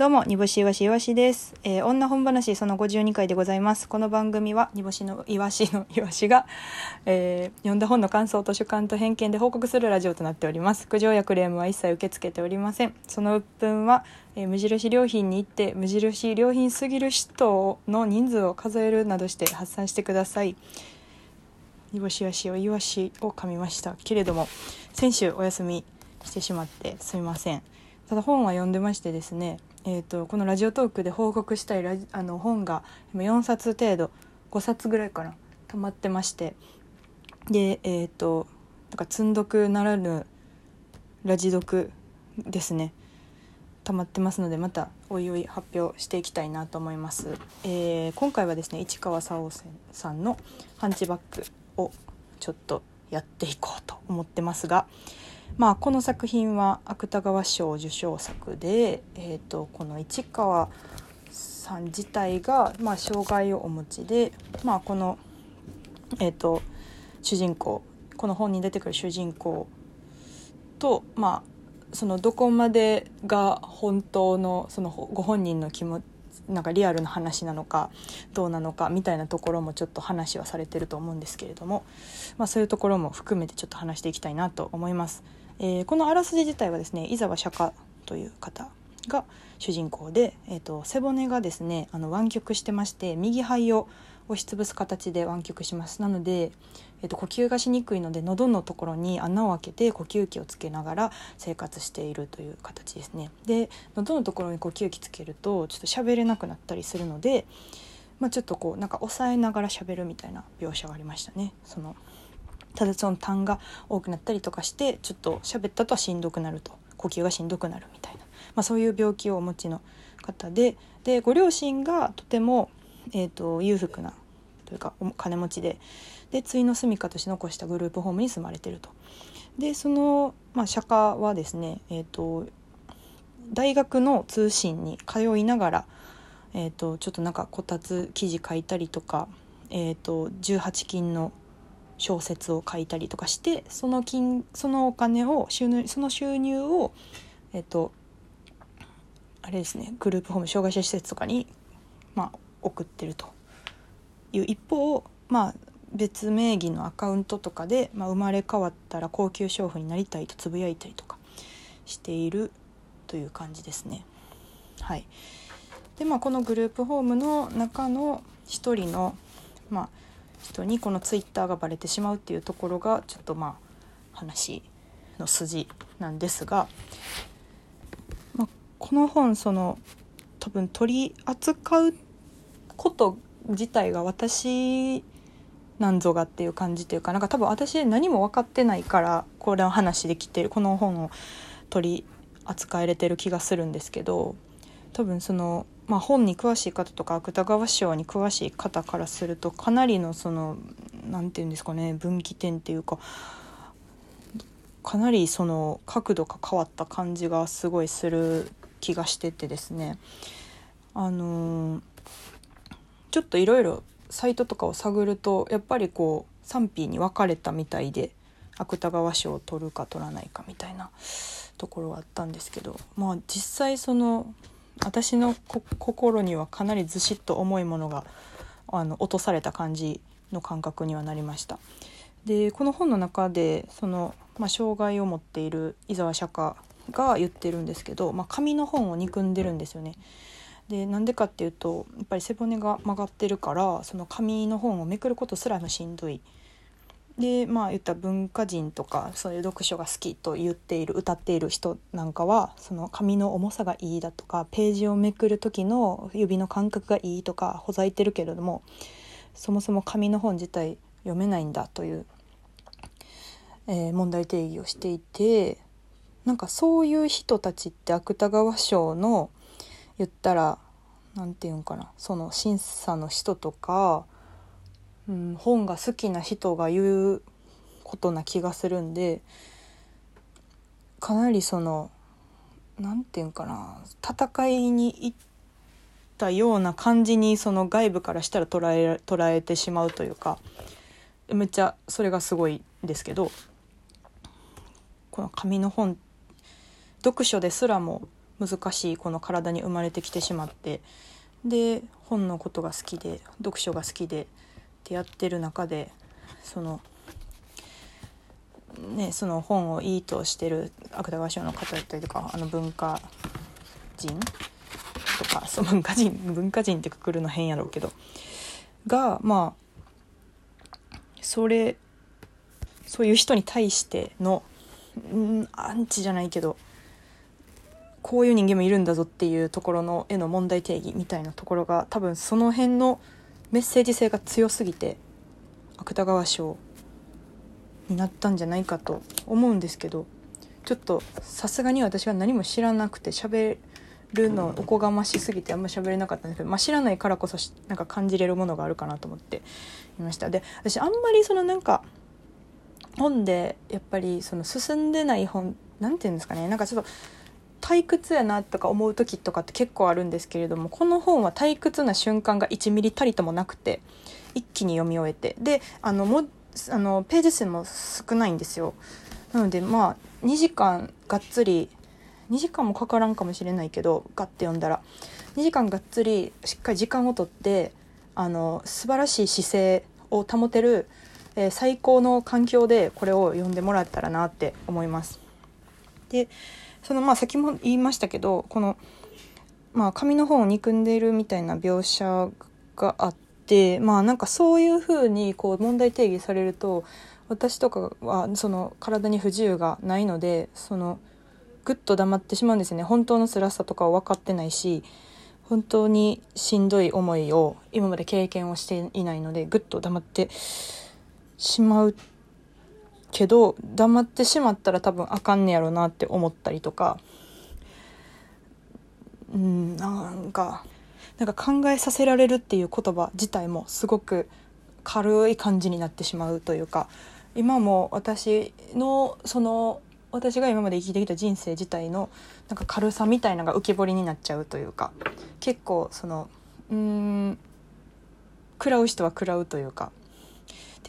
どうも、煮干しいわしいわしです。えー女本話その52回でございます。この番組は、煮干しのいわしのいわしが、えー読んだ本の感想と主観と偏見で報告するラジオとなっております。苦情やクレームは一切受け付けておりません。その鬱憤は、えー無印良品に行って、無印良品すぎる人の人数を数えるなどして発散してください。煮干しいわしをいわしを噛みましたけれども、先週お休みしてしまってすみません。ただ本は読んでましてですね、えー、とこのラジオトークで報告したいラジあの本が今4冊程度5冊ぐらいかな溜まってましてでえっ、となんか積んどくならぬラジ読ですね。溜まってますのでまたおいおい発表していきたいなと思います、えー今回はですね市川沙央さんの「ハンチバック」をちょっとやっていこうと思ってますがまあ、この作品は芥川賞受賞作で、えー、とこの市川さん自体が、まあ、障害をお持ちで、まあ、この、えー、と主人公この本に出てくる主人公と、まあ、そのどこまでが本当のそのご本人の気持ちなんかリアルな話なのかどうなのかみたいなところもちょっと話はされてると思うんですけれども、まあ、そういうところも含めてちょっと話していきたいなと思います。えーこのあらすじ自体はですね伊沢釈迦という方が主人公で、えー、と背骨がですねあの湾曲してまして右肺を押しつぶす形で湾曲します。なので、えー、と呼吸がしにくいので喉のところに穴を開けて呼吸器をつけながら生活しているという形ですね。で喉のところに呼吸器つけるとちょっと喋れなくなったりするので、まあ、ちょっとこうなんか抑えながら喋るみたいな描写がありましたね。そのただその痰が多くなったりとかしてちょっと喋ったとはしんどくなると。呼吸がしんどくなるみたいな、まあ、そういう病気をお持ちの方で。でご両親がとても、えー、と裕福なというかお金持ちで。で対の住処として残したグループホームに住まれてると。でその、まあ、釈迦はですね、えー、と大学の通信に通いながら、えー、とちょっとなんかこたつ記事書いたりとか、えー、と18金の小説を書いたりとかしてその金そのお金を収入その収入をえっとあれですねグループホーム障害者施設とかに、まあ、送ってるという一方まあ別名義のアカウントとかで、まあ、生まれ変わったら高級娼婦になりたいとつぶやいたりとかしているという感じですね。はい、でまあこのグループホームの中の一人のまあ人にこのツイッターがバレてしまうっていうところがちょっとまあ話の筋なんですが、まあ、この本その多分取り扱うこと自体が私なんぞがっていう感じというかなんか多分私何も分かってないからこれの話できてるこの本を取り扱えれてる気がするんですけど多分その、まあ、本に詳しい方とか芥川賞に詳しい方からするとかなりのその何て言うんですかね分岐点っていうかかなりその角度が変わった感じがすごいする気がしててですね。あのーちょっといろいろサイトとかを探るとやっぱりこう賛否に分かれたみたいで芥川賞を取るか取らないかみたいなところはあったんですけどまあ実際その私の心にはかなりずしっと重いものがあの落とされた感じの感覚にはなりました。でこの本の中でその、まあ、障害を持っている伊沢釈迦が言ってるんですけど、まあ、紙の本を憎んでるんですよね。でなんでかっていうとやっぱり背骨が曲がってるからその紙の本をめくることすらもしんどい。でまあ言った文化人とかそういう読書が好きと言っている歌っている人なんかはその紙の重さがいいだとかページをめくる時の指の感覚がいいとかほざいてるけれどもそもそも紙の本自体読めないんだという、えー問題定義をしていてなんかそういう人たちって芥川賞の言ったら何て言うんかなその審査の人とか、うん、本が好きな人が言うことな気がするんでかなりその何て言うんかな戦いに行ったような感じにその外部からしたら捉え捉えてしまうというかめっちゃそれがすごいですけどこの紙の本読書ですらも難しいこの体に生まれてきてしまってで本のことが好きで読書が好きでってやってる中でそのねその本をいいとしてる芥川賞の方だったりとかあの文化人とかそう文化人文化人ってくくるの変やろうけどがまあそれそういう人に対してのんアンチじゃないけどこういう人間もいるんだぞっていうところの絵の問題定義みたいなところが多分その辺のメッセージ性が強すぎて芥川賞になったんじゃないかと思うんですけどちょっとさすがに私は何も知らなくて喋るのおこがましすぎてあんま喋れなかったんですけど、まあ、知らないからこそなんか感じれるものがあるかなと思っていました。で私あんまりそのなんか本でやっぱりその進んでない本なんていうんですかねなんかちょっと退屈やなとか思う時とかって結構あるんですけれどもこの本は退屈な瞬間が1ミリたりともなくて一気に読み終えて。であのもあのページ数も少ないんですよ。なのでまあ2時間がっつり2時間もかからんかもしれないけどガッて読んだら。2時間がっつりしっかり時間をとってあの素晴らしい姿勢を保てる、えー、最高の環境でこれを読んでもらったらなって思います。でそのまあ先も言いましたけどこの、まあ、紙の本を憎んでいるみたいな描写があってまあなんかそういうふうにこう問題定義されると私とかはその体に不自由がないのでそのぐっと黙ってしまうんですよね。本当の辛さとかは分かってないし本当にしんどい思いを今まで経験をしていないのでぐっと黙ってしまうけど黙ってしまったら多分あかんねやろなって思ったりとか。うんなんかなんか考えさせられるっていう言葉自体もすごく軽い感じになってしまうというか。今も私のその私が今まで生きてきた人生自体のなんか軽さみたいなのが浮き彫りになっちゃうというか。結構そのうん食らう人は食らうというか。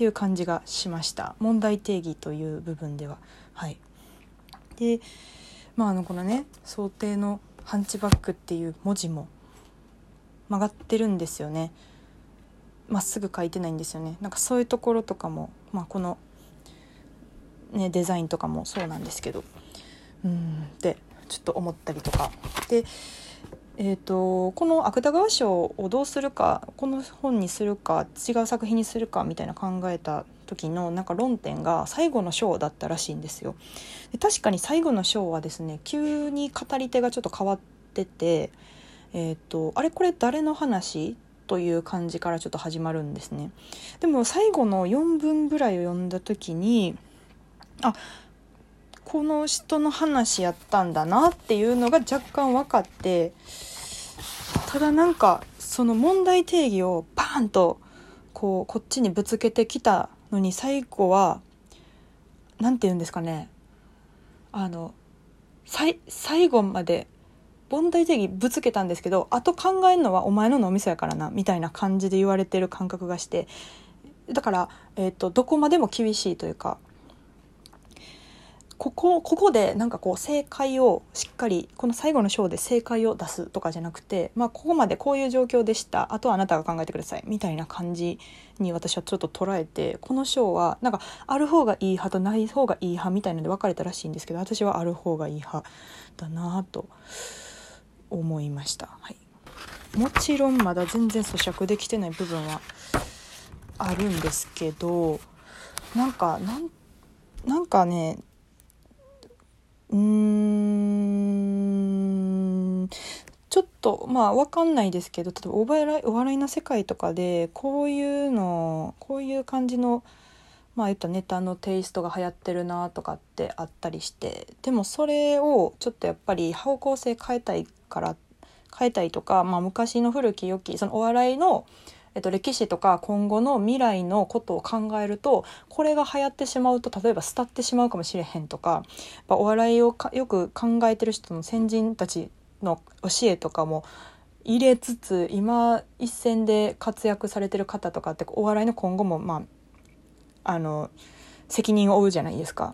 っていう感じがしました。問題定義という部分では。はい。でまああのこのね想定のハンチバックっていう文字も曲がってるんですよね。まっすぐ書いてないんですよね。なんかそういうところとかも、まあ、この、ね、デザインとかもそうなんですけど。うんってちょっと思ったりとか。でえーと、この芥川賞をどうするかこの本にするか違う作品にするかみたいな考えた時のなんか論点が最後の章だったらしいんですよ。で確かに最後の章はですね急に語り手がちょっと変わってて、えーと、あれこれ誰の話という感じからちょっと始まるんですね。でも最後の4分ぐらいを読んだ時にあこの人の話やったんだなっていうのが若干分かってただなんかその問題定義をバーンとこうこっちにぶつけてきたのに最後は何て言うんですかね。あの最後まで問題定義ぶつけたんですけどあと考えるのはお前の脳みそやからなみたいな感じで言われてる感覚がしてだから、えーとどこまでも厳しいというかここここでなんかこう正解をしっかりこの最後の章で正解を出すとかじゃなくて、まあ、ここまでこういう状況でしたあとはあなたが考えてくださいみたいな感じに私はちょっと捉えてこの章はなんかある方がいい派とない方がいい派みたいので分かれたらしいんですけど私はある方がいい派だなと思いました。はいもちろんまだ全然咀嚼できてない部分はあるんですけどなんかなんなんかねうーん。ちょっとまあ分かんないですけど例えばお笑いお笑いの世界とかでこういうのこういう感じのまあ言ったネタのテイストが流行ってるなとかってあったりしてでもそれをちょっとやっぱり方向性変えたいから変えたいとか、まあ、昔の古き良きそのお笑いのえっと、歴史とか今後の未来のことを考えるとこれが流行ってしまうと例えば廃ってしまうかもしれへんとかお笑いをよく考えてる人の先人たちの教えとかも入れつつ今一線で活躍されてる方とかってお笑いの今後もまああの責任を負うじゃないですか。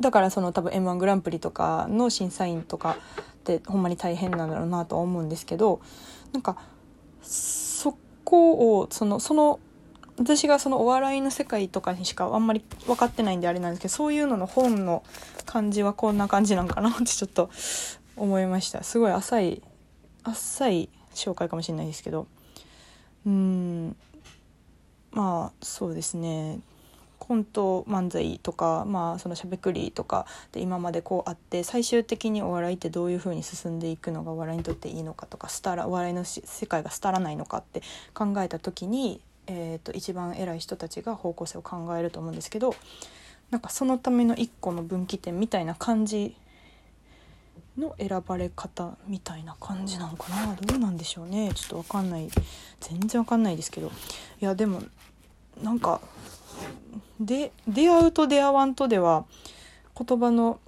だからその多分 m 1グランプリとかの審査員とかってほんまに大変なんだろうなとは思うんですけどなんかそこをそのその私がそのお笑いの世界とかにしかあんまり分かってないんであれなんですけどそういうのの本の感じはこんな感じなんかなってちょっと思いました。すごい浅い浅い紹介かもしれないですけど。うん。まあそうですね。コント漫才とかまあそのしゃべくりとかで今までこうあって最終的にお笑いってどういうふうに進んでいくのがお笑いにとっていいのかとかスタらお笑いの世界が廃らないのかって考えた時に、えーと、一番偉い人たちが方向性を考えると思うんですけどなんかそのための一個の分岐点みたいな感じの選ばれ方みたいな感じなのかな？どうなんでしょうね。ちょっと分かんない。全然分かんないですけど。いやでもなんかで出会うと出会わんとでは言葉の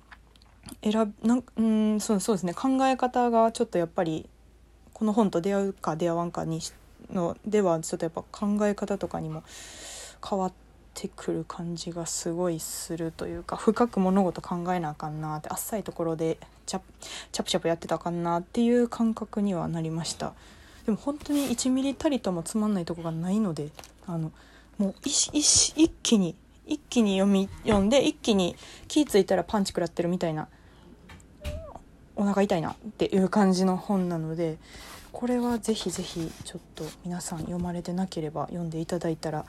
選なんうんそうそうですね。考え方がちょっとやっぱりこの本と出会うか出会わんかにのではちょっとやっぱ考え方とかにも変わってくる感じがすごいするというか深く物事考えなあかんなってあっさいところでチャチャプチャプやってたかなっていう感覚にはなりました。でも本当に1ミリたりともつまんないとこがないのであのもう一一気に一気に読み読んで一気に気付いたらパンチ食らってるみたいなお腹痛いなっていう感じの本なのでこれはぜひぜひちょっと皆さん読まれてなければ読んでいただいたら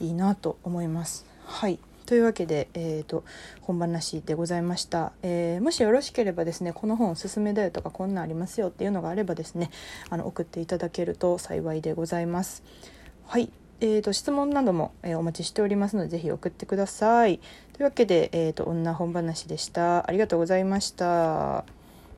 いいなと思います。はいというわけで、えーと、本話でございました、えー、もしよろしければですねこの本おすすめだよとかこんなんありますよっていうのがあればですねあの送っていただけると幸いでございます。はいえーと、質問なども、えー、お待ちしておりますのでぜひ送ってください。というわけで、えーと、女本話でした。ありがとうございました。